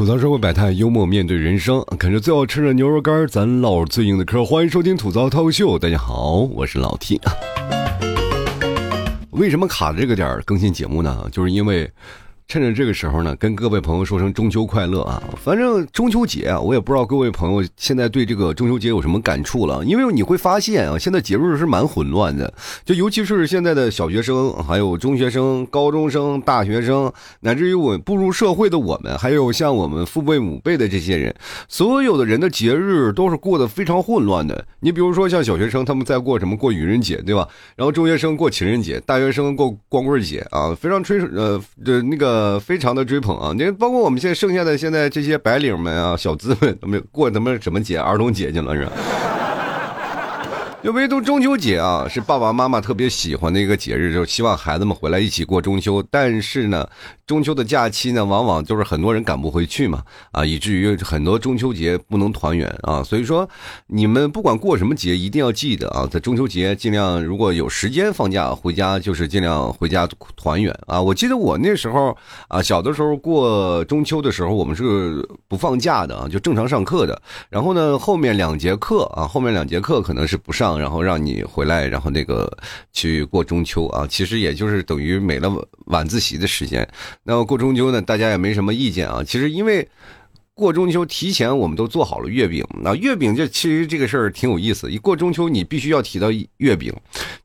吐槽社会百态，幽默面对人生，啃着最好吃的牛肉干，咱唠最硬的嗑。欢迎收听吐槽脱口秀，大家好，我是老 T。为什么卡这个点更新节目呢？就是因为。趁着这个时候呢，跟各位朋友说声中秋快乐啊！反正中秋节啊，我也不知道各位朋友现在对这个中秋节有什么感触了。因为你会发现啊，现在节日是蛮混乱的，就尤其是现在的小学生、还有中学生、高中生、大学生，乃至于我步入社会的我们，还有像我们父辈母辈的这些人，所有的人的节日都是过得非常混乱的。你比如说像小学生，他们在过什么过愚人节，对吧？然后中学生过情人节，大学生过光棍节啊，非常吹呃的那个。呃，非常的追捧啊！你包括我们现在剩下的现在这些白领们啊，小资们，没有过他们什么节？儿童节去了是吧？就唯独中秋节啊，是爸爸妈妈特别喜欢的一个节日，就希望孩子们回来一起过中秋。但是呢，中秋的假期呢，往往就是很多人赶不回去嘛，啊，以至于很多中秋节不能团圆啊。所以说，你们不管过什么节，一定要记得啊，在中秋节尽量如果有时间放假回家，就是尽量回家团圆啊。我记得我那时候啊，小的时候过中秋的时候，我们是不放假的啊，就正常上课的。然后呢，后面两节课啊，后面两节课可能是不上。然后让你回来，然后那个去过中秋啊，其实也就是等于没了晚自习的时间。那么过中秋呢，大家也没什么意见啊。其实因为过中秋提前我们都做好了月饼，那月饼这其实这个事儿挺有意思。一过中秋，你必须要提到月饼。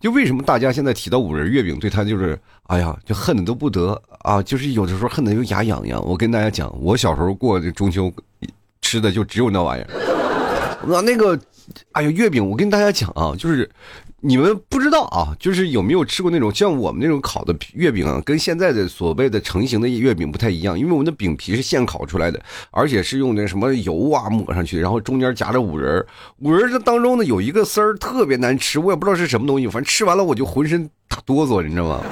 就为什么大家现在提到五仁月饼，对他就是哎呀，就恨的都不得啊，就是有的时候恨的就牙痒痒。我跟大家讲，我小时候过这中秋吃的就只有那玩意儿，那 那个。哎呀，月饼！我跟大家讲啊，就是你们不知道啊，就是有没有吃过那种像我们那种烤的月饼啊，跟现在的所谓的成型的月饼不太一样，因为我们的饼皮是现烤出来的，而且是用那什么油啊抹上去，然后中间夹着五仁五仁这当中呢有一个丝儿特别难吃，我也不知道是什么东西，反正吃完了我就浑身打哆嗦，你知道吗？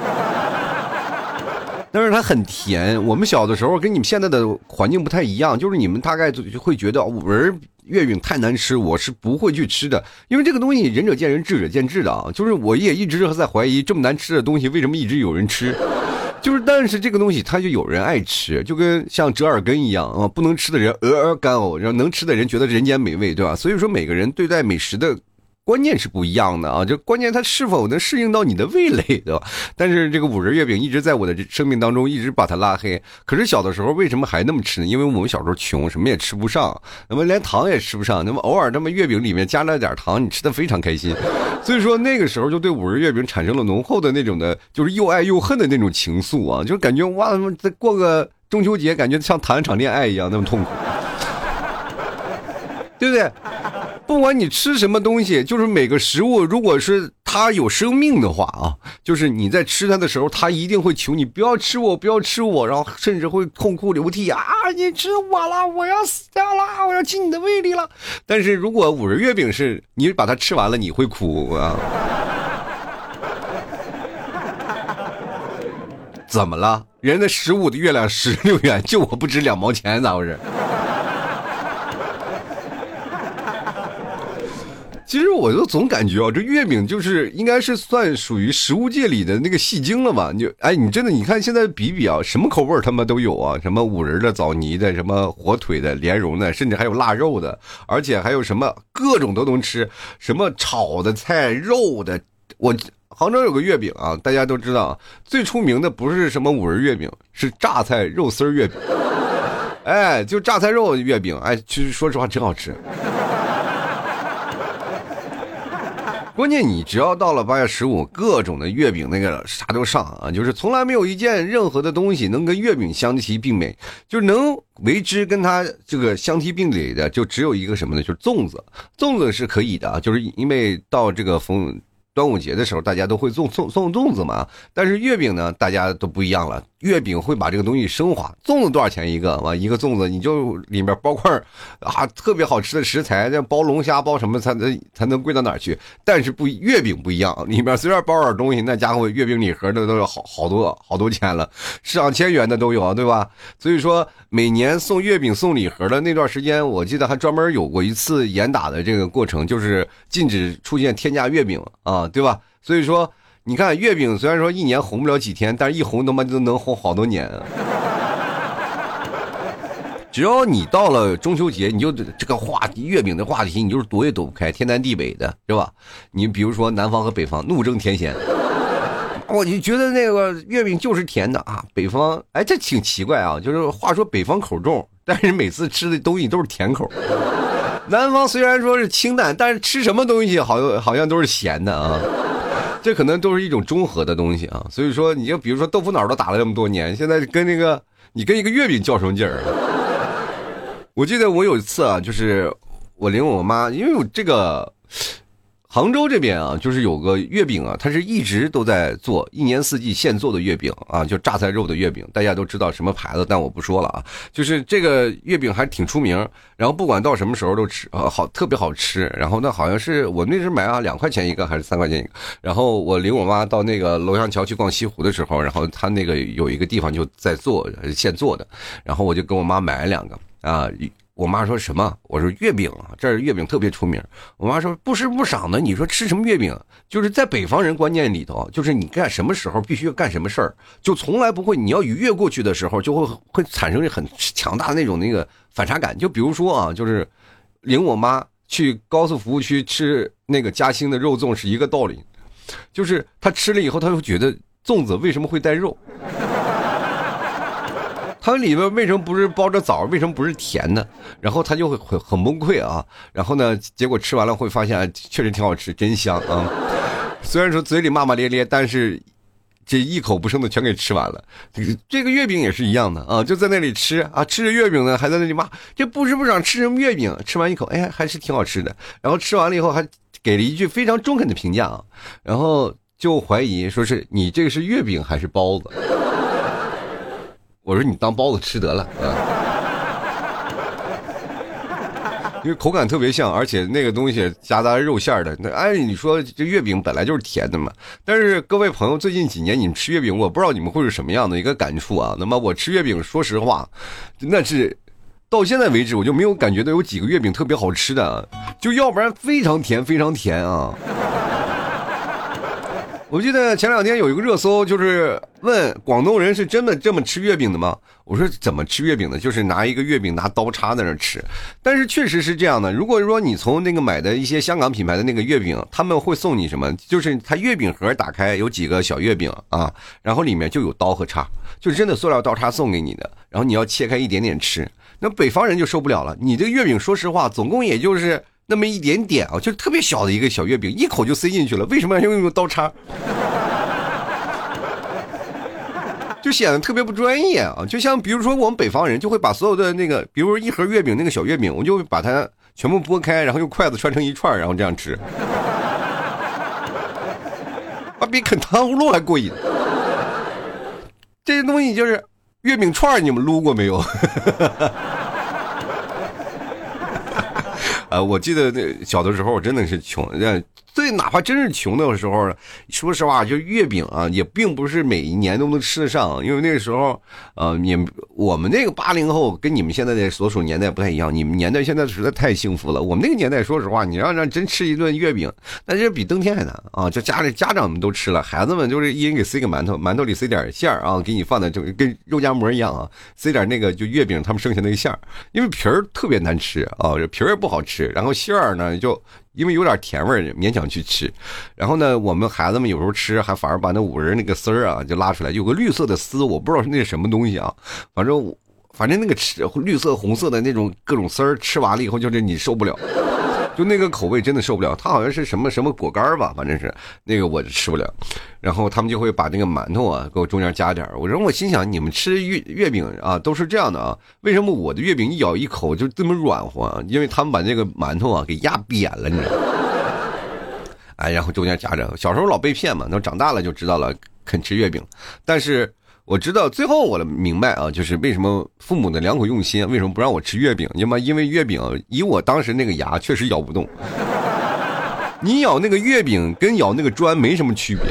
但是它很甜。我们小的时候跟你们现在的环境不太一样，就是你们大概就会觉得五仁。月饼太难吃，我是不会去吃的，因为这个东西仁者见仁，智者见智的啊。就是我也一直在怀疑，这么难吃的东西为什么一直有人吃？就是但是这个东西它就有人爱吃，就跟像折耳根一样啊，不能吃的人鹅鹅干呕，然后能吃的人觉得人间美味，对吧？所以说每个人对待美食的。观念是不一样的啊，就关键它是否能适应到你的味蕾，对吧？但是这个五仁月饼一直在我的生命当中一直把它拉黑。可是小的时候为什么还那么吃呢？因为我们小时候穷，什么也吃不上，那么连糖也吃不上，那么偶尔那么月饼里面加了点糖，你吃的非常开心。所以说那个时候就对五仁月饼产生了浓厚的那种的，就是又爱又恨的那种情愫啊，就感觉哇，再过个中秋节，感觉像谈一场恋爱一样那么痛苦，对不对？不管你吃什么东西，就是每个食物，如果是它有生命的话啊，就是你在吃它的时候，它一定会求你不要吃我，不要吃我，然后甚至会痛哭流涕啊！你吃我了，我要死掉了，我要进你的胃里了。但是如果五仁月饼是你把它吃完了，你会哭啊？怎么了？人家十五的月亮十六圆，就我不值两毛钱，咋回事？其实我就总感觉啊，这月饼就是应该是算属于食物界里的那个戏精了吧？就哎，你真的你看现在比比啊，什么口味他妈都有啊，什么五仁的、枣泥的、什么火腿的、莲蓉的，甚至还有腊肉的，而且还有什么各种都能吃，什么炒的菜、肉的。我杭州有个月饼啊，大家都知道，最出名的不是什么五仁月饼，是榨菜肉丝月饼。哎，就榨菜肉月饼，哎，其实说实话真好吃。关键你只要到了八月十五，各种的月饼那个啥都上啊，就是从来没有一件任何的东西能跟月饼相提并美，就是能为之跟它这个相提并垒的，就只有一个什么呢？就是粽子，粽子是可以的啊，就是因为到这个逢端午节的时候，大家都会送送送粽子嘛，但是月饼呢，大家都不一样了。月饼会把这个东西升华。粽子多少钱一个？完一个粽子你就里面包块啊，特别好吃的食材，像包龙虾、包什么才能才能贵到哪去？但是不月饼不一样，里面随便包点东西，那家伙月饼礼盒的都有好好多好多钱了，上千元的都有，对吧？所以说每年送月饼送礼盒的那段时间，我记得还专门有过一次严打的这个过程，就是禁止出现天价月饼啊，对吧？所以说。你看月饼虽然说一年红不了几天，但是一红他妈就能红好多年。只要你到了中秋节，你就这个话题月饼的话题，你就是躲也躲不开，天南地北的，是吧？你比如说南方和北方怒争甜咸，我就觉得那个月饼就是甜的啊。北方，哎，这挺奇怪啊，就是话说北方口重，但是每次吃的东西都是甜口。南方虽然说是清淡，但是吃什么东西好像好像都是咸的啊。这可能都是一种中和的东西啊。所以说，你就比如说豆腐脑都打了这么多年，现在跟那个你跟一个月饼较什么劲儿？我记得我有一次啊，就是我领我妈，因为我这个杭州这边啊，就是有个月饼啊，它是一直都在做，一年四季现做的月饼啊，就榨菜肉的月饼，大家都知道什么牌子，但我不说了啊。就是这个月饼还挺出名，然后不管到什么时候都吃啊，好特别好吃。然后那好像是我那时买啊，两块钱一个还是三块钱一个。然后我领我妈到那个楼阳桥去逛西湖的时候，然后他那个有一个地方就在做现做的，然后我就跟我妈买了两个。啊，我妈说什么？我说月饼啊，这儿月饼特别出名。我妈说不时不赏的，你说吃什么月饼？就是在北方人观念里头，就是你干什么时候必须要干什么事儿，就从来不会。你要逾越过去的时候，就会会产生很强大的那种那个反差感。就比如说啊，就是领我妈去高速服务区吃那个嘉兴的肉粽是一个道理，就是她吃了以后，她会觉得粽子为什么会带肉？它里面为什么不是包着枣？为什么不是甜的？然后他就会很很崩溃啊！然后呢，结果吃完了会发现确实挺好吃，真香啊！虽然说嘴里骂骂咧咧，但是这一口不剩的全给吃完了。这个月饼也是一样的啊，就在那里吃啊，吃着月饼呢，还在那里骂，这不是不想吃什么月饼？吃完一口，哎，还是挺好吃的。然后吃完了以后还给了一句非常中肯的评价啊，然后就怀疑说是你这个是月饼还是包子？我说你当包子吃得了啊，因为口感特别像，而且那个东西夹杂肉馅的。那按你说这月饼本来就是甜的嘛。但是各位朋友，最近几年你们吃月饼，我不知道你们会是什么样的一个感触啊。那么我吃月饼，说实话，那是到现在为止我就没有感觉到有几个月饼特别好吃的，就要不然非常甜，非常甜啊。我记得前两天有一个热搜，就是问广东人是真的这么吃月饼的吗？我说怎么吃月饼的？就是拿一个月饼拿刀叉在那吃。但是确实是这样的。如果说你从那个买的一些香港品牌的那个月饼，他们会送你什么？就是他月饼盒打开有几个小月饼啊，然后里面就有刀和叉，就真的塑料刀叉送给你的。然后你要切开一点点吃。那北方人就受不了了。你这个月饼，说实话，总共也就是。那么一点点啊，就是特别小的一个小月饼，一口就塞进去了。为什么要用用刀叉？就显得特别不专业啊！就像比如说我们北方人就会把所有的那个，比如说一盒月饼那个小月饼，我就把它全部剥开，然后用筷子穿成一串，然后这样吃，啊，比啃糖葫芦还过瘾。这些东西就是月饼串，你们撸过没有？啊，我记得那小的时候，我真的是穷。最哪怕真是穷的时候，说实话，就月饼啊，也并不是每一年都能吃得上。因为那个时候，呃，你我们那个八零后跟你们现在的所属年代不太一样。你们年代现在实在太幸福了。我们那个年代，说实话，你让让真吃一顿月饼，那就比登天还难啊！就家里家长们都吃了，孩子们就是一人给塞个馒头，馒头里塞点馅儿啊，给你放在就跟肉夹馍一样啊，塞点那个就月饼他们剩下那个馅儿，因为皮儿特别难吃啊，这皮儿也不好吃，然后馅儿呢就。因为有点甜味儿，勉强去吃。然后呢，我们孩子们有时候吃，还反而把那五仁那个丝儿啊就拉出来，有个绿色的丝，我不知道是那什么东西啊。反正，反正那个吃绿色、红色的那种各种丝儿，吃完了以后就是你受不了。就那个口味真的受不了，它好像是什么什么果干吧，反正是那个我就吃不了。然后他们就会把那个馒头啊给我中间加点我说我心想，你们吃月月饼啊都是这样的啊，为什么我的月饼一咬一口就这么软和？啊因为他们把那个馒头啊给压扁了，你知道吗？哎，然后中间夹着。小时候老被骗嘛，那长大了就知道了，肯吃月饼，但是。我知道，最后我明白啊，就是为什么父母的良苦用心，为什么不让我吃月饼？因为因为月饼以我当时那个牙，确实咬不动。你咬那个月饼跟咬那个砖没什么区别。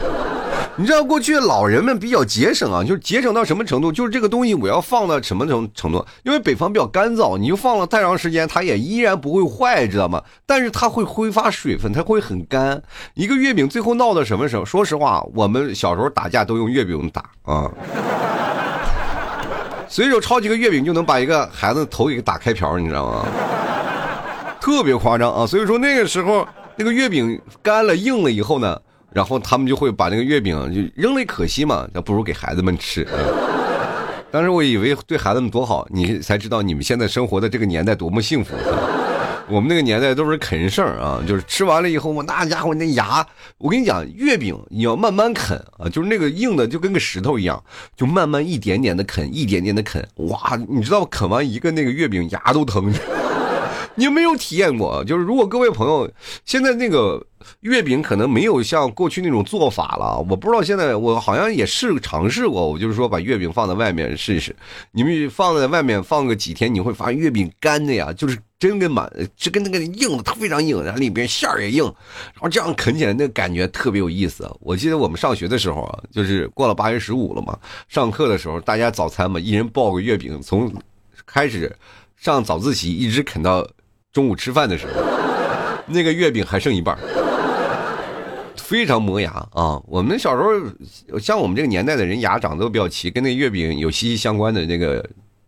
你知道过去老人们比较节省啊，就是节省到什么程度？就是这个东西我要放到什么程程度？因为北方比较干燥，你就放了太长时间，它也依然不会坏，知道吗？但是它会挥发水分，它会很干。一个月饼最后闹到什么时候？说实话，我们小时候打架都用月饼打啊。随手抄几个月饼就能把一个孩子头给打开瓢，你知道吗？特别夸张啊！所以说那个时候那个月饼干了硬了以后呢，然后他们就会把那个月饼就扔了，可惜嘛，那不如给孩子们吃。当时我以为对孩子们多好，你才知道你们现在生活的这个年代多么幸福。我们那个年代都是啃剩啊，就是吃完了以后嘛，那家伙那牙，我跟你讲，月饼你要慢慢啃啊，就是那个硬的就跟个石头一样，就慢慢一点点的啃，一点点的啃，哇，你知道啃完一个那个月饼牙都疼。你有没有体验过？就是如果各位朋友现在那个月饼可能没有像过去那种做法了，我不知道现在我好像也试尝试过，我就是说把月饼放在外面试一试。你们放在外面放个几天，你会发现月饼干的呀，就是真跟满，就跟那个硬的，它非常硬，然后里边馅儿也硬，然后这样啃起来那个感觉特别有意思。我记得我们上学的时候啊，就是过了八月十五了嘛，上课的时候大家早餐嘛，一人抱个月饼，从开始上早自习一直啃到。中午吃饭的时候，那个月饼还剩一半，非常磨牙啊！我们小时候，像我们这个年代的人，牙长得都比较齐，跟那月饼有息息相关的那个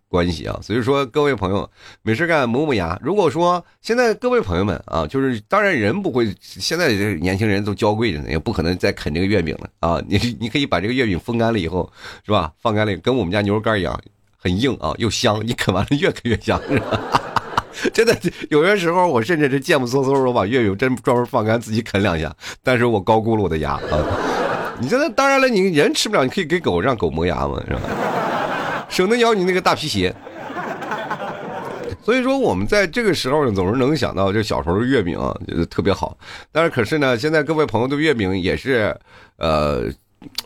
关系啊。所以说，各位朋友，没事干磨磨牙。如果说现在各位朋友们啊，就是当然人不会，现在这年轻人都娇贵着呢，也不可能再啃这个月饼了啊。你你可以把这个月饼风干了以后，是吧？放干了，跟我们家牛肉干一样，很硬啊，又香。你啃完了越啃越香，是吧？真的，有些时候我甚至是贱不嗖嗖的把月饼真专门放干自己啃两下，但是我高估了我的牙啊！你现在当然了，你人吃不了，你可以给狗让狗磨牙嘛，是吧？省得咬你那个大皮鞋。所以说，我们在这个时候，总是能想到就小时候的月饼啊，觉得特别好。但是可是呢，现在各位朋友对月饼也是，呃，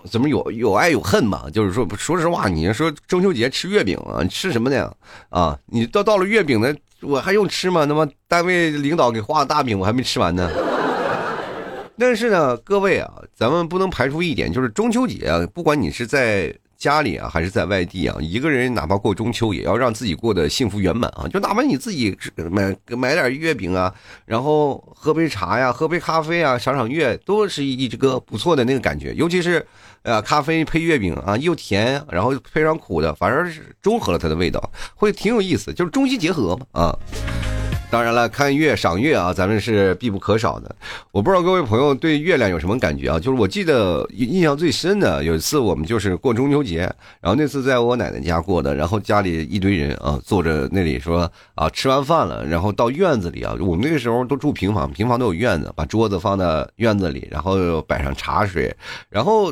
怎么有有爱有恨嘛？就是说，说实话，你说中秋节吃月饼啊，吃什么呢？啊，你到到了月饼呢？我还用吃吗？那么单位领导给画的大饼，我还没吃完呢。但是呢，各位啊，咱们不能排除一点，就是中秋节啊，不管你是在家里啊，还是在外地啊，一个人哪怕过中秋，也要让自己过得幸福圆满啊。就哪怕你自己买买点月饼啊，然后喝杯茶呀，喝杯咖啡啊，赏赏月，都是一这个不错的那个感觉，尤其是。呃，咖啡配月饼啊，又甜，然后配上苦的，反而是中和了它的味道，会挺有意思，就是中西结合嘛啊。当然了，看月赏月啊，咱们是必不可少的。我不知道各位朋友对月亮有什么感觉啊？就是我记得印象最深的有一次，我们就是过中秋节，然后那次在我奶奶家过的，然后家里一堆人啊，坐着那里说啊，吃完饭了，然后到院子里啊，我们那个时候都住平房，平房都有院子，把桌子放在院子里，然后摆上茶水，然后。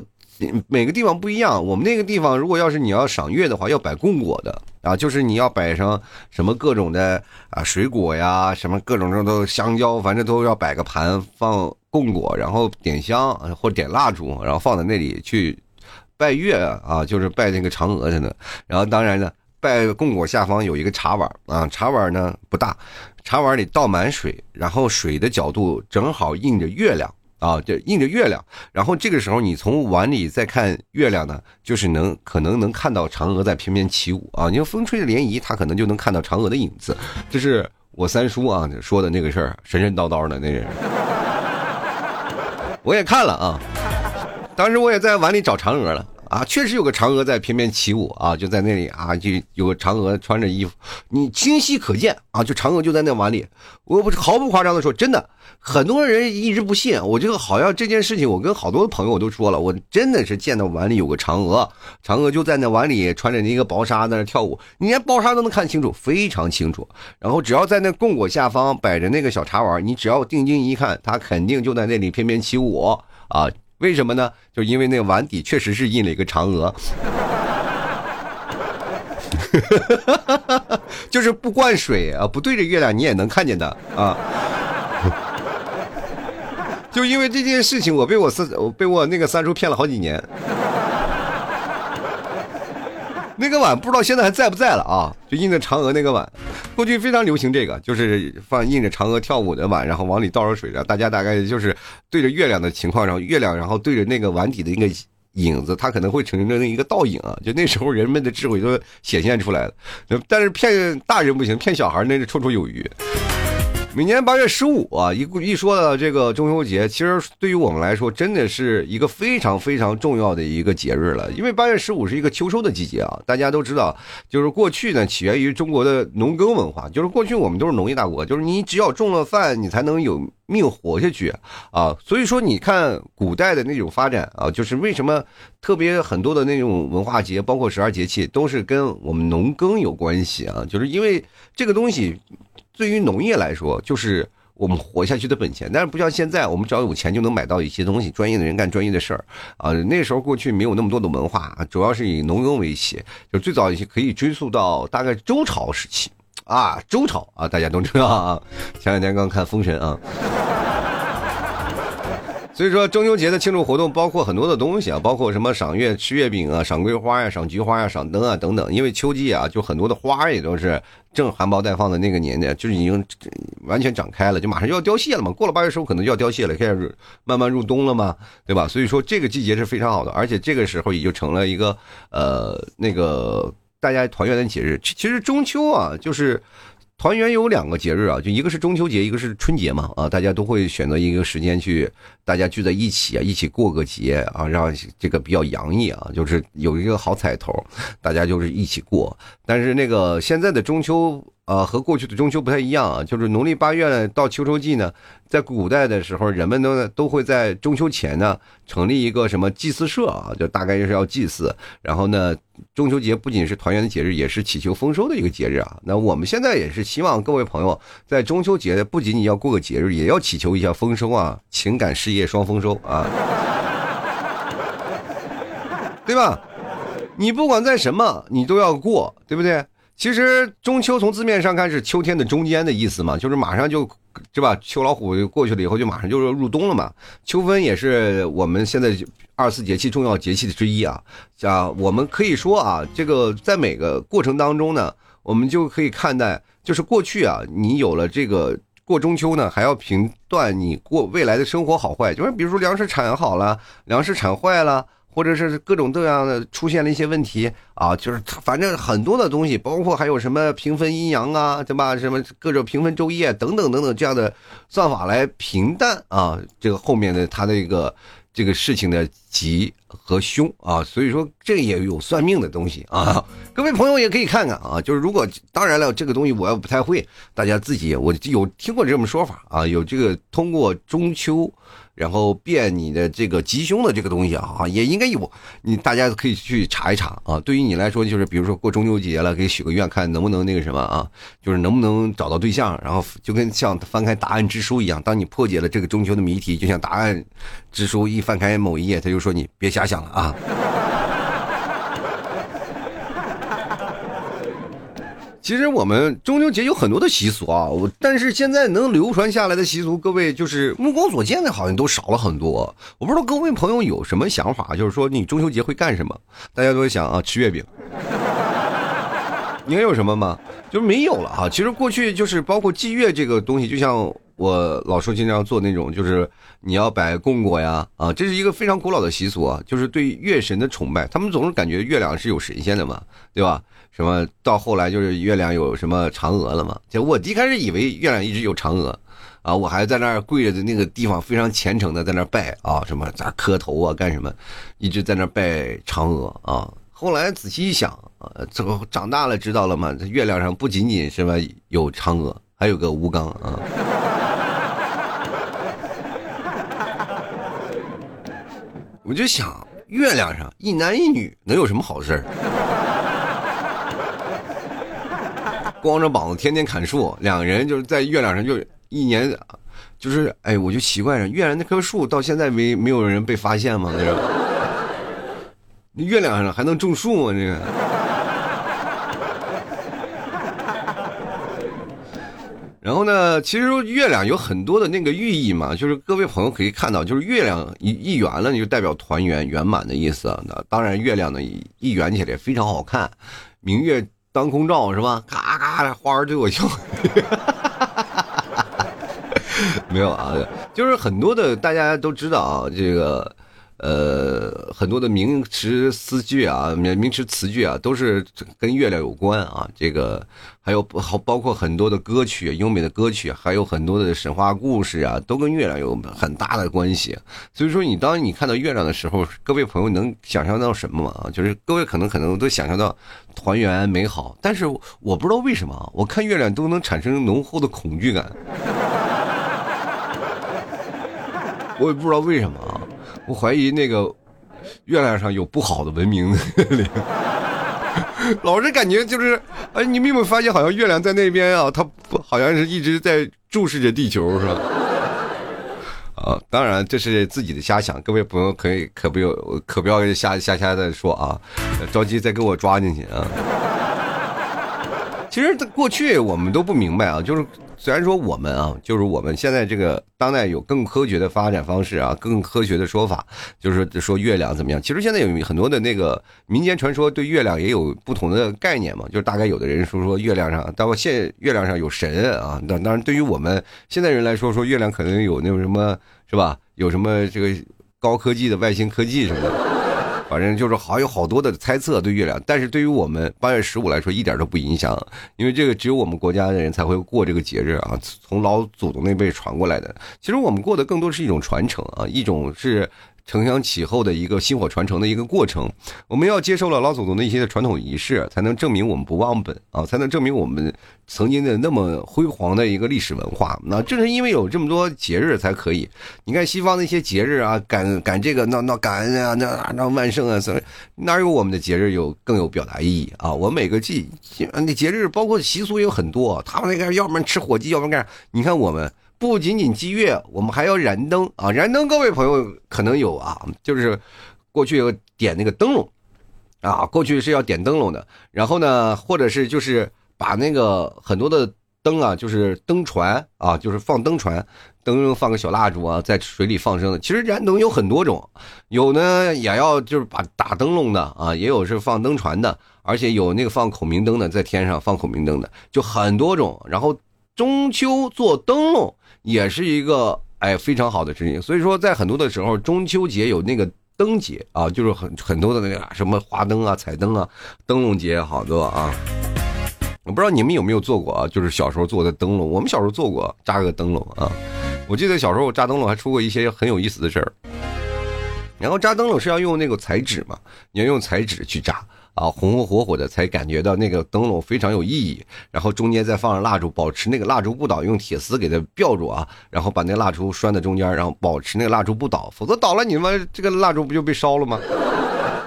每个地方不一样，我们那个地方，如果要是你要赏月的话，要摆供果的啊，就是你要摆上什么各种的啊水果呀，什么各种种都香蕉，反正都要摆个盘放供果，然后点香或点蜡烛，然后放在那里去拜月啊，就是拜那个嫦娥去的。然后当然呢，拜供果下方有一个茶碗啊，茶碗呢不大，茶碗里倒满水，然后水的角度正好映着月亮。啊，就映着月亮，然后这个时候你从碗里再看月亮呢，就是能可能能看到嫦娥在翩翩起舞啊。你说风吹着涟漪，他可能就能看到嫦娥的影子。这是我三叔啊说的那个事儿，神神叨叨的那人。我也看了啊，当时我也在碗里找嫦娥了。啊，确实有个嫦娥在翩翩起舞啊，就在那里啊，就有个嫦娥穿着衣服，你清晰可见啊，就嫦娥就在那碗里。我不是毫不夸张的说，真的，很多人一直不信，我这个好像这件事情，我跟好多朋友都说了，我真的是见到碗里有个嫦娥，嫦娥就在那碗里穿着那个薄纱在那跳舞，你连薄纱都能看清楚，非常清楚。然后只要在那供果下方摆着那个小茶碗，你只要定睛一看，他肯定就在那里翩翩起舞啊。为什么呢？就因为那个碗底确实是印了一个嫦娥，就是不灌水啊，不对着月亮你也能看见的啊。就因为这件事情，我被我三我被我那个三叔骗了好几年。那个碗不知道现在还在不在了啊？就印着嫦娥那个碗，过去非常流行这个，就是放印着嫦娥跳舞的碗，然后往里倒上水的，大家大概就是对着月亮的情况，然后月亮，然后对着那个碗底的一个影子，它可能会成成一个倒影啊。就那时候人们的智慧都显现出来了，但是骗大人不行，骗小孩那是绰绰有余。每年八月十五啊，一一说到这个中秋节，其实对于我们来说，真的是一个非常非常重要的一个节日了。因为八月十五是一个秋收的季节啊，大家都知道，就是过去呢起源于中国的农耕文化，就是过去我们都是农业大国，就是你只要种了饭，你才能有命活下去啊。所以说，你看古代的那种发展啊，就是为什么特别很多的那种文化节，包括十二节气，都是跟我们农耕有关系啊，就是因为这个东西。对于农业来说，就是我们活下去的本钱。但是不像现在，我们只要有钱就能买到一些东西，专业的人干专业的事儿啊。那时候过去没有那么多的文化，主要是以农耕为起，就最早一些可以追溯到大概周朝时期啊。周朝啊，大家都知道啊。前两天刚看《封神》啊。所以说中秋节的庆祝活动包括很多的东西啊，包括什么赏月、吃月饼啊、赏桂花呀、赏菊花呀、赏灯啊等等。因为秋季啊，就很多的花也都是正含苞待放的那个年代，就是已经完全长开了，就马上就要凋谢了嘛。过了八月十五可能就要凋谢了，开始慢慢入冬了嘛，对吧？所以说这个季节是非常好的，而且这个时候也就成了一个呃那个大家团圆的节日。其实中秋啊，就是。团圆有两个节日啊，就一个是中秋节，一个是春节嘛啊，大家都会选择一个时间去，大家聚在一起啊，一起过个节啊，让这个比较洋溢啊，就是有一个好彩头，大家就是一起过。但是那个现在的中秋。啊，和过去的中秋不太一样啊，就是农历八月到秋收季呢，在古代的时候，人们都都会在中秋前呢成立一个什么祭祀社啊，就大概就是要祭祀。然后呢，中秋节不仅是团圆的节日，也是祈求丰收的一个节日啊。那我们现在也是希望各位朋友在中秋节不仅仅要过个节日，也要祈求一下丰收啊，情感事业双丰收啊，对吧？你不管在什么，你都要过，对不对？其实中秋从字面上看是秋天的中间的意思嘛，就是马上就，是吧？秋老虎过去了以后，就马上就是入冬了嘛。秋分也是我们现在二十四节气重要节气之一啊。啊，我们可以说啊，这个在每个过程当中呢，我们就可以看待，就是过去啊，你有了这个过中秋呢，还要评断你过未来的生活好坏，就是比如说粮食产好了，粮食产坏了。或者是各种各样的出现了一些问题啊，就是反正很多的东西，包括还有什么平分阴阳啊，对吧？什么各种平分昼夜等等等等这样的算法来平淡啊，这个后面的它的一个这个事情的吉和凶啊，所以说这也有算命的东西啊，各位朋友也可以看看啊，就是如果当然了，这个东西我要不太会，大家自己我有听过这么说法啊，有这个通过中秋。然后变你的这个吉凶的这个东西啊，也应该有，你大家可以去查一查啊。对于你来说，就是比如说过中秋节了，可以许个愿，看能不能那个什么啊，就是能不能找到对象。然后就跟像翻开答案之书一样，当你破解了这个中秋的谜题，就像答案之书一翻开某一页，他就说你别瞎想了啊。其实我们中秋节有很多的习俗啊，但是现在能流传下来的习俗，各位就是目光所见的，好像都少了很多。我不知道各位朋友有什么想法，就是说你中秋节会干什么？大家都会想啊，吃月饼。你还有什么吗？就是没有了啊。其实过去就是包括祭月这个东西，就像我老说经常做那种，就是你要摆供果呀，啊，这是一个非常古老的习俗啊，就是对月神的崇拜。他们总是感觉月亮是有神仙的嘛，对吧？什么到后来就是月亮有什么嫦娥了嘛？就我一开始以为月亮一直有嫦娥，啊，我还在那儿跪着的那个地方非常虔诚的在那儿拜啊，什么咋磕头啊干什么，一直在那儿拜嫦娥啊。后来仔细一想呃，这个长大了知道了嘛，这月亮上不仅仅是么有嫦娥，还有个吴刚啊。我就想，月亮上一男一女能有什么好事儿？光着膀子天天砍树，两个人就是在月亮上就一年，就是哎，我就奇怪了，月亮那棵树到现在没没有人被发现吗？那个，那月亮上还能种树吗？这个。然后呢，其实月亮有很多的那个寓意嘛，就是各位朋友可以看到，就是月亮一一圆了，你就代表团圆圆满的意思。那当然，月亮呢一圆起来非常好看，明月。当空照是吧？咔咔的花儿对我笑，没有啊，就是很多的大家都知道啊，这个呃，很多的名词词句啊，名名词词句啊，都是跟月亮有关啊。这个还有好包括很多的歌曲，优美的歌曲，还有很多的神话故事啊，都跟月亮有很大的关系。所以说，你当你看到月亮的时候，各位朋友能想象到什么吗？啊，就是各位可能可能都想象到团圆美好，但是我不知道为什么，我看月亮都能产生浓厚的恐惧感。我也不知道为什么啊。我怀疑那个月亮上有不好的文明，老是感觉就是，哎，你们有没有发现，好像月亮在那边啊，它不好像是一直在注视着地球，是吧？啊，当然这是自己的瞎想，各位朋友可以可不要可不要瞎瞎瞎的说啊，着急再给我抓进去啊。其实过去我们都不明白啊，就是。虽然说我们啊，就是我们现在这个当代有更科学的发展方式啊，更科学的说法，就是说月亮怎么样？其实现在有很多的那个民间传说，对月亮也有不同的概念嘛。就是大概有的人说说月亮上，包括现月亮上有神啊。那当然，对于我们现代人来说，说月亮可能有那种什么，是吧？有什么这个高科技的外星科技什么的。反正就是好有好多的猜测对月亮，但是对于我们八月十五来说一点都不影响，因为这个只有我们国家的人才会过这个节日啊，从老祖宗那辈传过来的。其实我们过的更多是一种传承啊，一种是。承香启后的一个薪火传承的一个过程，我们要接受了老祖宗的一些传统仪式，才能证明我们不忘本啊，才能证明我们曾经的那么辉煌的一个历史文化。那正是因为有这么多节日才可以。你看西方那些节日啊，感感这个那那感恩啊，那那万圣啊，什哪有我们的节日有更有表达意义啊？我每个季那节日包括习俗有很多，他们那个要不然吃火鸡，要不然干你看我们。不仅仅祭月，我们还要燃灯啊！燃灯，各位朋友可能有啊，就是过去有点那个灯笼啊，过去是要点灯笼的。然后呢，或者是就是把那个很多的灯啊，就是灯船啊，就是放灯船，灯放个小蜡烛啊，在水里放生的。其实燃灯有很多种，有呢也要就是把打灯笼的啊，也有是放灯船的，而且有那个放孔明灯的，在天上放孔明灯的，就很多种。然后中秋做灯笼。也是一个哎非常好的事情，所以说在很多的时候，中秋节有那个灯节啊，就是很很多的那个什么花灯啊、彩灯啊、灯笼节好多啊。我不知道你们有没有做过啊，就是小时候做的灯笼，我们小时候做过扎个灯笼啊。我记得小时候扎灯笼还出过一些很有意思的事儿。然后扎灯笼是要用那个彩纸嘛，你要用彩纸去扎。啊，红红火火的才感觉到那个灯笼非常有意义，然后中间再放上蜡烛，保持那个蜡烛不倒，用铁丝给它吊住啊，然后把那蜡烛拴在中间，然后保持那个蜡烛不倒，否则倒了你们这个蜡烛不就被烧了吗？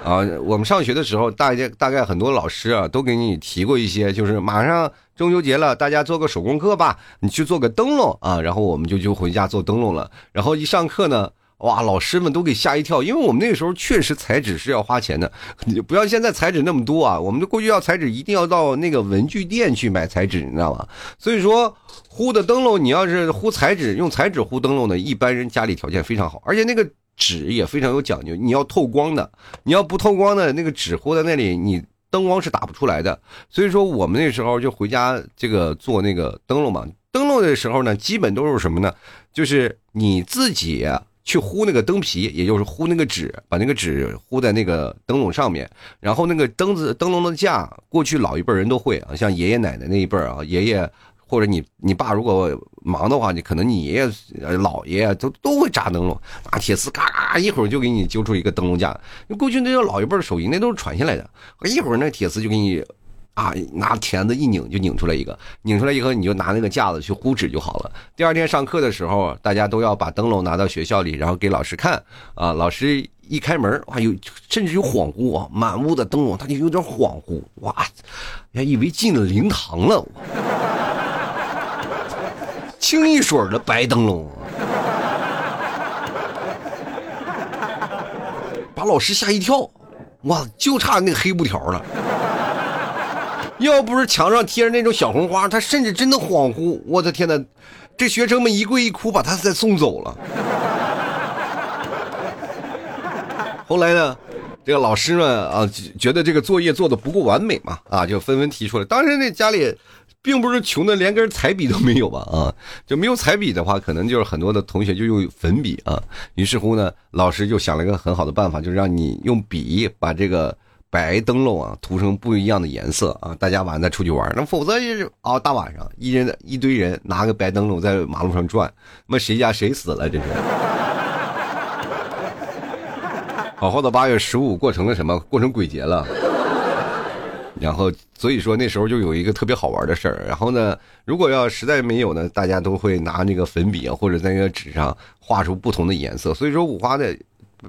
啊，我们上学的时候，大家大概很多老师啊都给你提过一些，就是马上中秋节了，大家做个手工课吧，你去做个灯笼啊，然后我们就就回家做灯笼了，然后一上课呢。哇，老师们都给吓一跳，因为我们那个时候确实彩纸是要花钱的，你不要现在彩纸那么多啊。我们的过去要彩纸，一定要到那个文具店去买彩纸，你知道吗？所以说，糊的灯笼，你要是糊彩纸，用彩纸糊灯笼的，一般人家里条件非常好，而且那个纸也非常有讲究，你要透光的，你要不透光的那个纸糊在那里，你灯光是打不出来的。所以说，我们那时候就回家这个做那个灯笼嘛。灯笼的时候呢，基本都是什么呢？就是你自己。去糊那个灯皮，也就是糊那个纸，把那个纸糊在那个灯笼上面。然后那个灯子灯笼的架，过去老一辈人都会啊，像爷爷奶奶那一辈啊，爷爷或者你你爸如果忙的话，你可能你爷爷、姥爷都都会扎灯笼，拿铁丝嘎嘎一会儿就给你揪出一个灯笼架。过去那些老一辈的手艺，那都是传下来的，一会儿那铁丝就给你。啊，拿钳子一拧就拧出来一个，拧出来以后你就拿那个架子去糊纸就好了。第二天上课的时候，大家都要把灯笼拿到学校里，然后给老师看。啊，老师一开门，哇，有甚至有恍惚啊，满屋的灯笼，他就有点恍惚，哇，还以为进了灵堂了，清一水的白灯笼，把老师吓一跳，哇，就差那个黑布条了。要不是墙上贴着那种小红花，他甚至真的恍惚。我的天哪，这学生们一跪一哭，把他再送走了。后来呢，这个老师们啊，觉得这个作业做的不够完美嘛，啊，就纷纷提出来。当时那家里并不是穷的连根彩笔都没有吧？啊，就没有彩笔的话，可能就是很多的同学就用粉笔啊。于是乎呢，老师就想了一个很好的办法，就是让你用笔把这个白灯笼啊涂成不一样的颜色啊。大家晚上再出去玩，那否则就是啊，大晚上一人一堆人拿个白灯笼在马路上转，那谁家谁死了？这是。好好的八月十五过成了什么？过成鬼节了。然后，所以说那时候就有一个特别好玩的事儿。然后呢，如果要实在没有呢，大家都会拿那个粉笔啊，或者在那个纸上画出不同的颜色。所以说五花的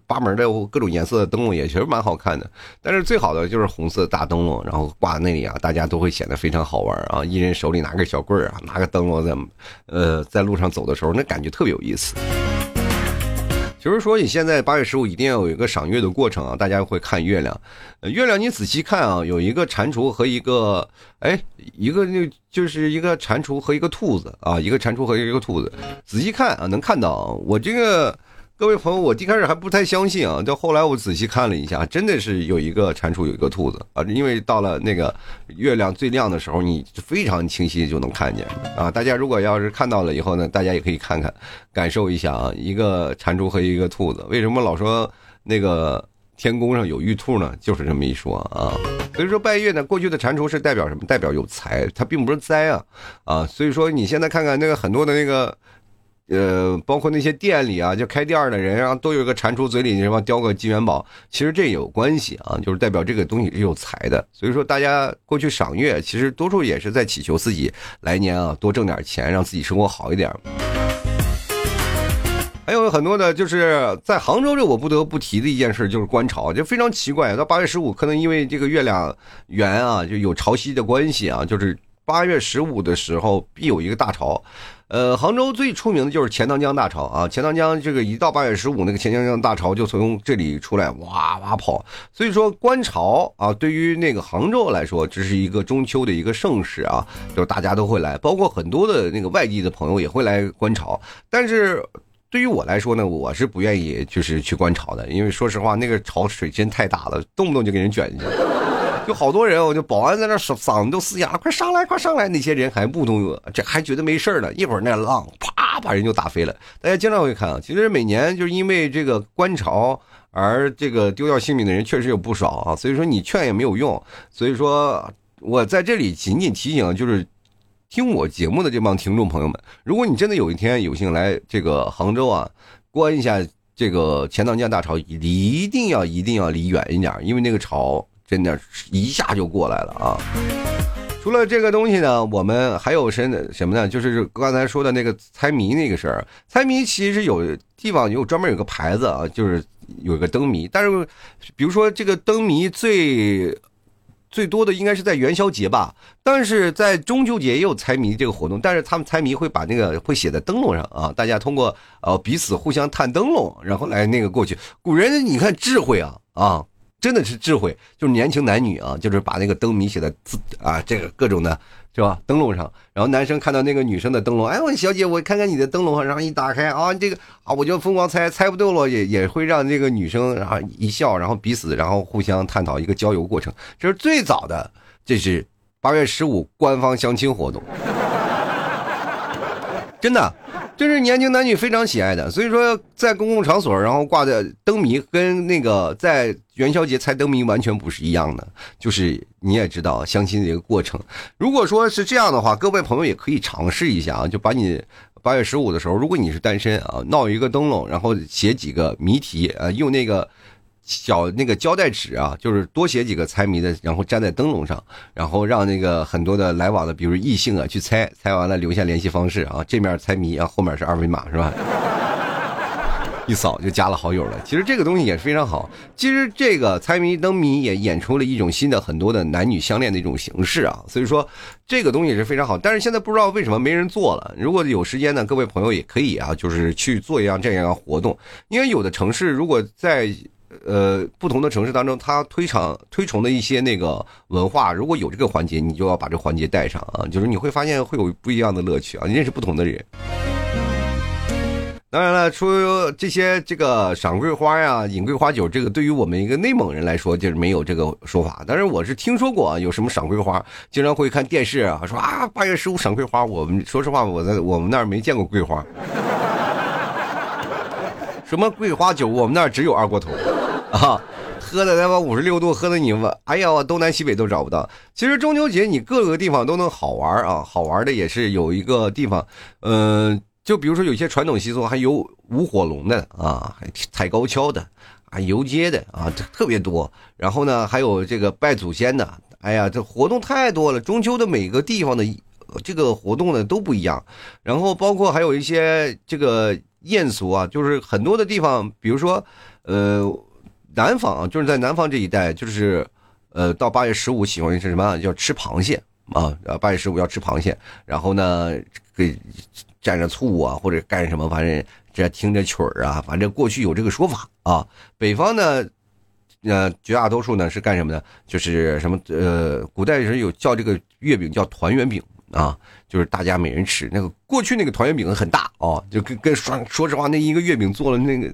八门的各种颜色的灯笼也其实蛮好看的。但是最好的就是红色大灯笼，然后挂那里啊，大家都会显得非常好玩啊。一人手里拿个小棍儿啊，拿个灯笼在呃在路上走的时候，那感觉特别有意思。就是说，你现在八月十五一定要有一个赏月的过程啊！大家会看月亮，月亮你仔细看啊，有一个蟾蜍和一个，哎，一个那就是一个蟾蜍和一个兔子啊，一个蟾蜍和一个兔子，仔细看啊，能看到我这个。各位朋友，我一开始还不太相信啊，到后来我仔细看了一下，真的是有一个蟾蜍，有一个兔子啊。因为到了那个月亮最亮的时候，你非常清晰就能看见啊。大家如果要是看到了以后呢，大家也可以看看，感受一下啊，一个蟾蜍和一个兔子。为什么老说那个天宫上有玉兔呢？就是这么一说啊。所以说拜月呢，过去的蟾蜍是代表什么？代表有财，它并不是灾啊啊。所以说你现在看看那个很多的那个。呃，包括那些店里啊，就开店的人啊，都有个蟾蜍嘴里什么叼个金元宝，其实这有关系啊，就是代表这个东西是有财的。所以说，大家过去赏月，其实多数也是在祈求自己来年啊多挣点钱，让自己生活好一点。还有很多的，就是在杭州这，我不得不提的一件事就是观潮，就非常奇怪。到八月十五，可能因为这个月亮圆啊，就有潮汐的关系啊，就是八月十五的时候必有一个大潮。呃，杭州最出名的就是钱塘江大潮啊！钱塘江这个一到八月十五，那个钱塘江大潮就从这里出来，哇哇跑。所以说观潮啊，对于那个杭州来说，这是一个中秋的一个盛事啊，就是大家都会来，包括很多的那个外地的朋友也会来观潮。但是对于我来说呢，我是不愿意就是去观潮的，因为说实话，那个潮水真太大了，动不动就给人卷进去。就好多人，我就保安在那嗓嗓子都嘶哑了，快上来，快上来！那些人还不动，这还觉得没事呢。一会儿那浪啪把人就打飞了。大家经常会看啊，其实每年就是因为这个观潮而这个丢掉性命的人确实有不少啊。所以说你劝也没有用。所以说我在这里仅仅提醒，就是听我节目的这帮听众朋友们，如果你真的有一天有幸来这个杭州啊，观一下这个钱塘江大潮，一定要一定要离远一点，因为那个潮。真的，一下就过来了啊！除了这个东西呢，我们还有什什么呢？就是刚才说的那个猜谜那个事儿。猜谜其实有地方有专门有个牌子啊，就是有个灯谜。但是，比如说这个灯谜最最多的应该是在元宵节吧，但是在中秋节也有猜谜这个活动。但是他们猜谜会把那个会写在灯笼上啊，大家通过呃彼此互相探灯笼，然后来那个过去。古人你看智慧啊啊！真的是智慧，就是年轻男女啊，就是把那个灯谜写在字啊，这个各种的，是吧？灯笼上，然后男生看到那个女生的灯笼，哎，我小姐，我看看你的灯笼，然后一打开啊，这个啊，我就疯狂猜，猜不对了也也会让这个女生然后一笑，然后彼此然后互相探讨一个交友过程，这是最早的，这是八月十五官方相亲活动，真的。这是年轻男女非常喜爱的，所以说在公共场所，然后挂的灯谜跟那个在元宵节猜灯谜完全不是一样的。就是你也知道相亲的一个过程。如果说是这样的话，各位朋友也可以尝试一下啊，就把你八月十五的时候，如果你是单身啊，闹一个灯笼，然后写几个谜题啊，用那个。小那个胶带纸啊，就是多写几个猜谜的，然后粘在灯笼上，然后让那个很多的来往的，比如异性啊去猜，猜完了留下联系方式啊，这面猜谜啊，后面是二维码是吧？一扫就加了好友了。其实这个东西也是非常好。其实这个猜谜灯谜也演出了一种新的很多的男女相恋的一种形式啊，所以说这个东西是非常好。但是现在不知道为什么没人做了。如果有时间呢，各位朋友也可以啊，就是去做一样这样的活动，因为有的城市如果在。呃，不同的城市当中，他推崇推崇的一些那个文化，如果有这个环节，你就要把这环节带上啊，就是你会发现会有不一样的乐趣啊，你认识不同的人。当然了，说这些这个赏桂花呀、饮桂花酒，这个对于我们一个内蒙人来说，就是没有这个说法。但是我是听说过啊，有什么赏桂花，经常会看电视啊，说啊八月十五赏桂花。我们说实话，我在我们那儿没见过桂花。什么桂花酒，我们那儿只有二锅头，啊，喝的他妈五十六度，喝的你们，哎呀，东南西北都找不到。其实中秋节你各个地方都能好玩啊，好玩的也是有一个地方，嗯。就比如说有些传统习俗，还有舞火龙的啊，踩高跷的，啊游街的啊，特别多。然后呢，还有这个拜祖先的，哎呀，这活动太多了。中秋的每个地方的这个活动呢都不一样。然后包括还有一些这个艳俗啊，就是很多的地方，比如说呃南方，就是在南方这一带，就是呃到八月十五喜欢是什么？叫吃螃蟹啊，八月十五要吃螃蟹。然后呢给。蘸着醋啊，或者干什么，反正这听着曲儿啊，反正过去有这个说法啊。北方呢，呃，绝大多数呢是干什么呢？就是什么呃，古代人有叫这个月饼叫团圆饼啊，就是大家每人吃那个。过去那个团圆饼很大啊，就跟跟说说实话，那一个月饼做了那个，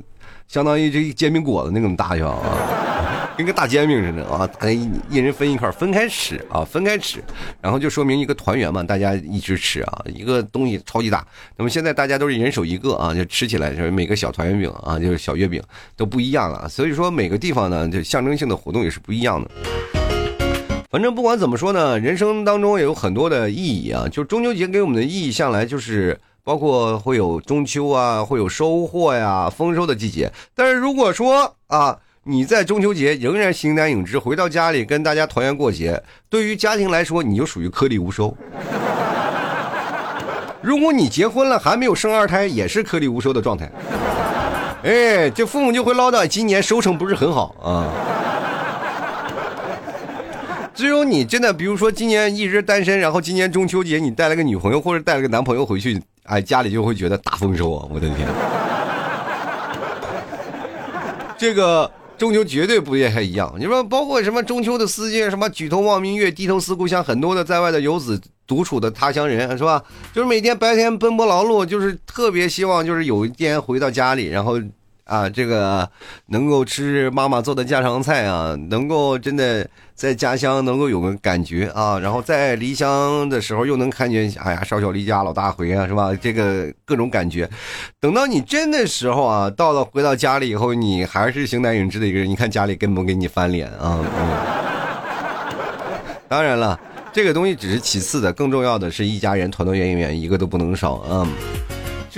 相当于这一煎饼果子那种大小啊。跟个大煎饼似的啊！大家一一人分一块，分开吃啊，分开吃，然后就说明一个团圆嘛，大家一直吃啊，一个东西超级大。那么现在大家都是人手一个啊，就吃起来就是每个小团圆饼啊，就是小月饼都不一样了。所以说每个地方呢，就象征性的活动也是不一样的。反正不管怎么说呢，人生当中也有很多的意义啊。就中秋节给我们的意义向来就是包括会有中秋啊，会有收获呀、丰收的季节。但是如果说啊。你在中秋节仍然形单影只，回到家里跟大家团圆过节，对于家庭来说，你就属于颗粒无收。如果你结婚了还没有生二胎，也是颗粒无收的状态。哎，这父母就会唠叨，今年收成不是很好啊。只有你真的，比如说今年一直单身，然后今年中秋节你带了个女朋友或者带了个男朋友回去，哎，家里就会觉得大丰收啊！我的天，这个。中秋绝对不也还一样？你说包括什么中秋的思念，什么举头望明月，低头思故乡，很多的在外的游子独处的他乡人，是吧？就是每天白天奔波劳碌，就是特别希望，就是有一天回到家里，然后。啊，这个能够吃妈妈做的家常菜啊，能够真的在家乡能够有个感觉啊，然后在离乡的时候又能看见，哎呀，少小离家老大回啊，是吧？这个各种感觉，等到你真的时候啊，到了回到家里以后，你还是形单影只的一个人，你看家里跟不给你翻脸啊。当然了，这个东西只是其次的，更重要的是一家人团团圆圆，一个都不能少啊。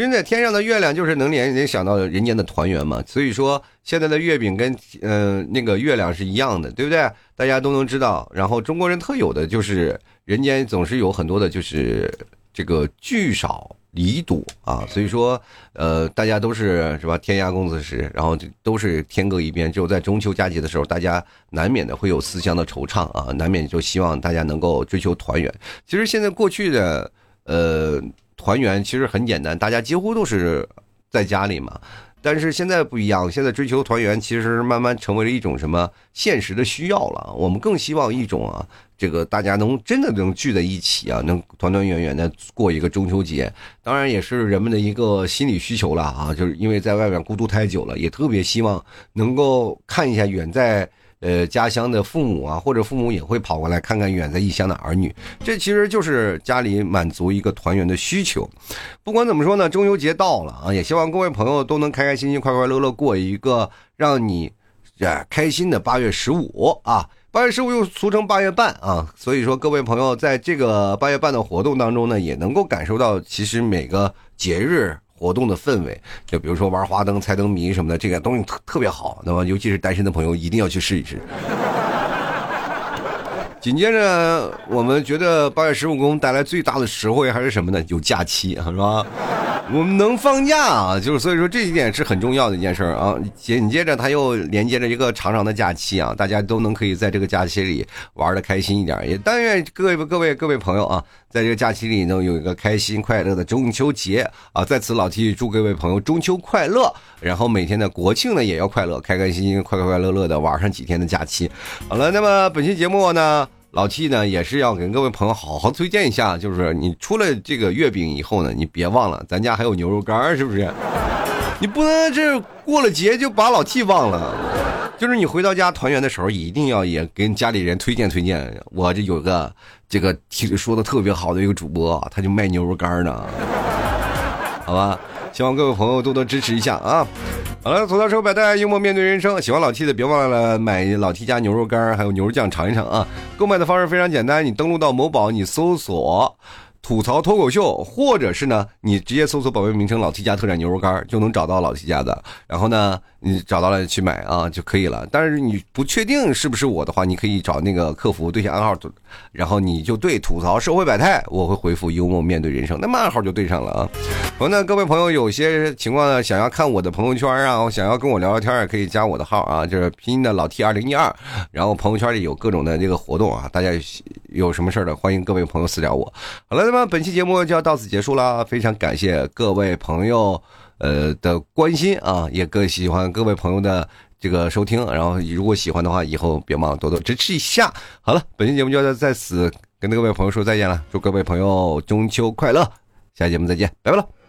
真的，天上的月亮就是能联联想到人间的团圆嘛。所以说，现在的月饼跟嗯那个月亮是一样的，对不对？大家都能知道。然后中国人特有的就是人间总是有很多的，就是这个聚少离多啊。所以说，呃，大家都是是吧？天涯共此时，然后都是天各一边。只有在中秋佳节的时候，大家难免的会有思乡的惆怅啊，难免就希望大家能够追求团圆。其实现在过去的呃。团圆其实很简单，大家几乎都是在家里嘛。但是现在不一样，现在追求团圆，其实慢慢成为了一种什么现实的需要了。我们更希望一种啊，这个大家能真的能聚在一起啊，能团团圆圆的过一个中秋节。当然也是人们的一个心理需求了啊，就是因为在外面孤独太久了，也特别希望能够看一下远在。呃，家乡的父母啊，或者父母也会跑过来看看远在异乡的儿女，这其实就是家里满足一个团圆的需求。不管怎么说呢，中秋节到了啊，也希望各位朋友都能开开心心、快快乐乐过一个让你呃开心的八月十五啊。八月十五又俗称八月半啊，所以说各位朋友在这个八月半的活动当中呢，也能够感受到其实每个节日。活动的氛围，就比如说玩花灯、猜灯谜什么的，这个东西特特别好。那么，尤其是单身的朋友，一定要去试一试。紧接着，我们觉得八月十五给我们带来最大的实惠还是什么呢？有假期，是吧？我们能放假啊，就是所以说这一点是很重要的一件事儿啊。紧接着，他又连接着一个长长的假期啊，大家都能可以在这个假期里玩的开心一点。也但愿各位各位各位朋友啊，在这个假期里呢有一个开心快乐的中秋节啊。在此，老 T 祝各位朋友中秋快乐，然后每天的国庆呢也要快乐，开开心心、快快快乐乐的玩上几天的假期。好了，那么本期节目呢？老 T 呢也是要跟各位朋友好好推荐一下，就是你出了这个月饼以后呢，你别忘了咱家还有牛肉干，是不是？你不能这过了节就把老 T 忘了。就是你回到家团圆的时候，一定要也跟家里人推荐推荐。我这有个这个说的特别好的一个主播，他就卖牛肉干呢。好吧，希望各位朋友多多支持一下啊！好了，吐槽手百代，幽默面对人生。喜欢老 T 的别忘了买老 T 家牛肉干还有牛肉酱尝一尝啊！购买的方式非常简单，你登录到某宝，你搜索。吐槽脱口秀，或者是呢，你直接搜索宝贝名称“老 T 家特产牛肉干”就能找到老 T 家的。然后呢，你找到了去买啊就可以了。但是你不确定是不是我的话，你可以找那个客服对下暗号，然后你就对吐槽社会百态，我会回复幽默面对人生，那么暗号就对上了啊。然后呢，各位朋友有些情况呢，想要看我的朋友圈啊，想要跟我聊聊天，也可以加我的号啊，就是拼音的老 T 二零一二。然后朋友圈里有各种的这个活动啊，大家有什么事儿的，欢迎各位朋友私聊我。好了。那么本期节目就要到此结束了，非常感谢各位朋友，呃的关心啊，也更喜欢各位朋友的这个收听，然后如果喜欢的话，以后别忘了多多支持一下。好了，本期节目就要在此跟各位朋友说再见了，祝各位朋友中秋快乐，下期节目再见，拜拜了。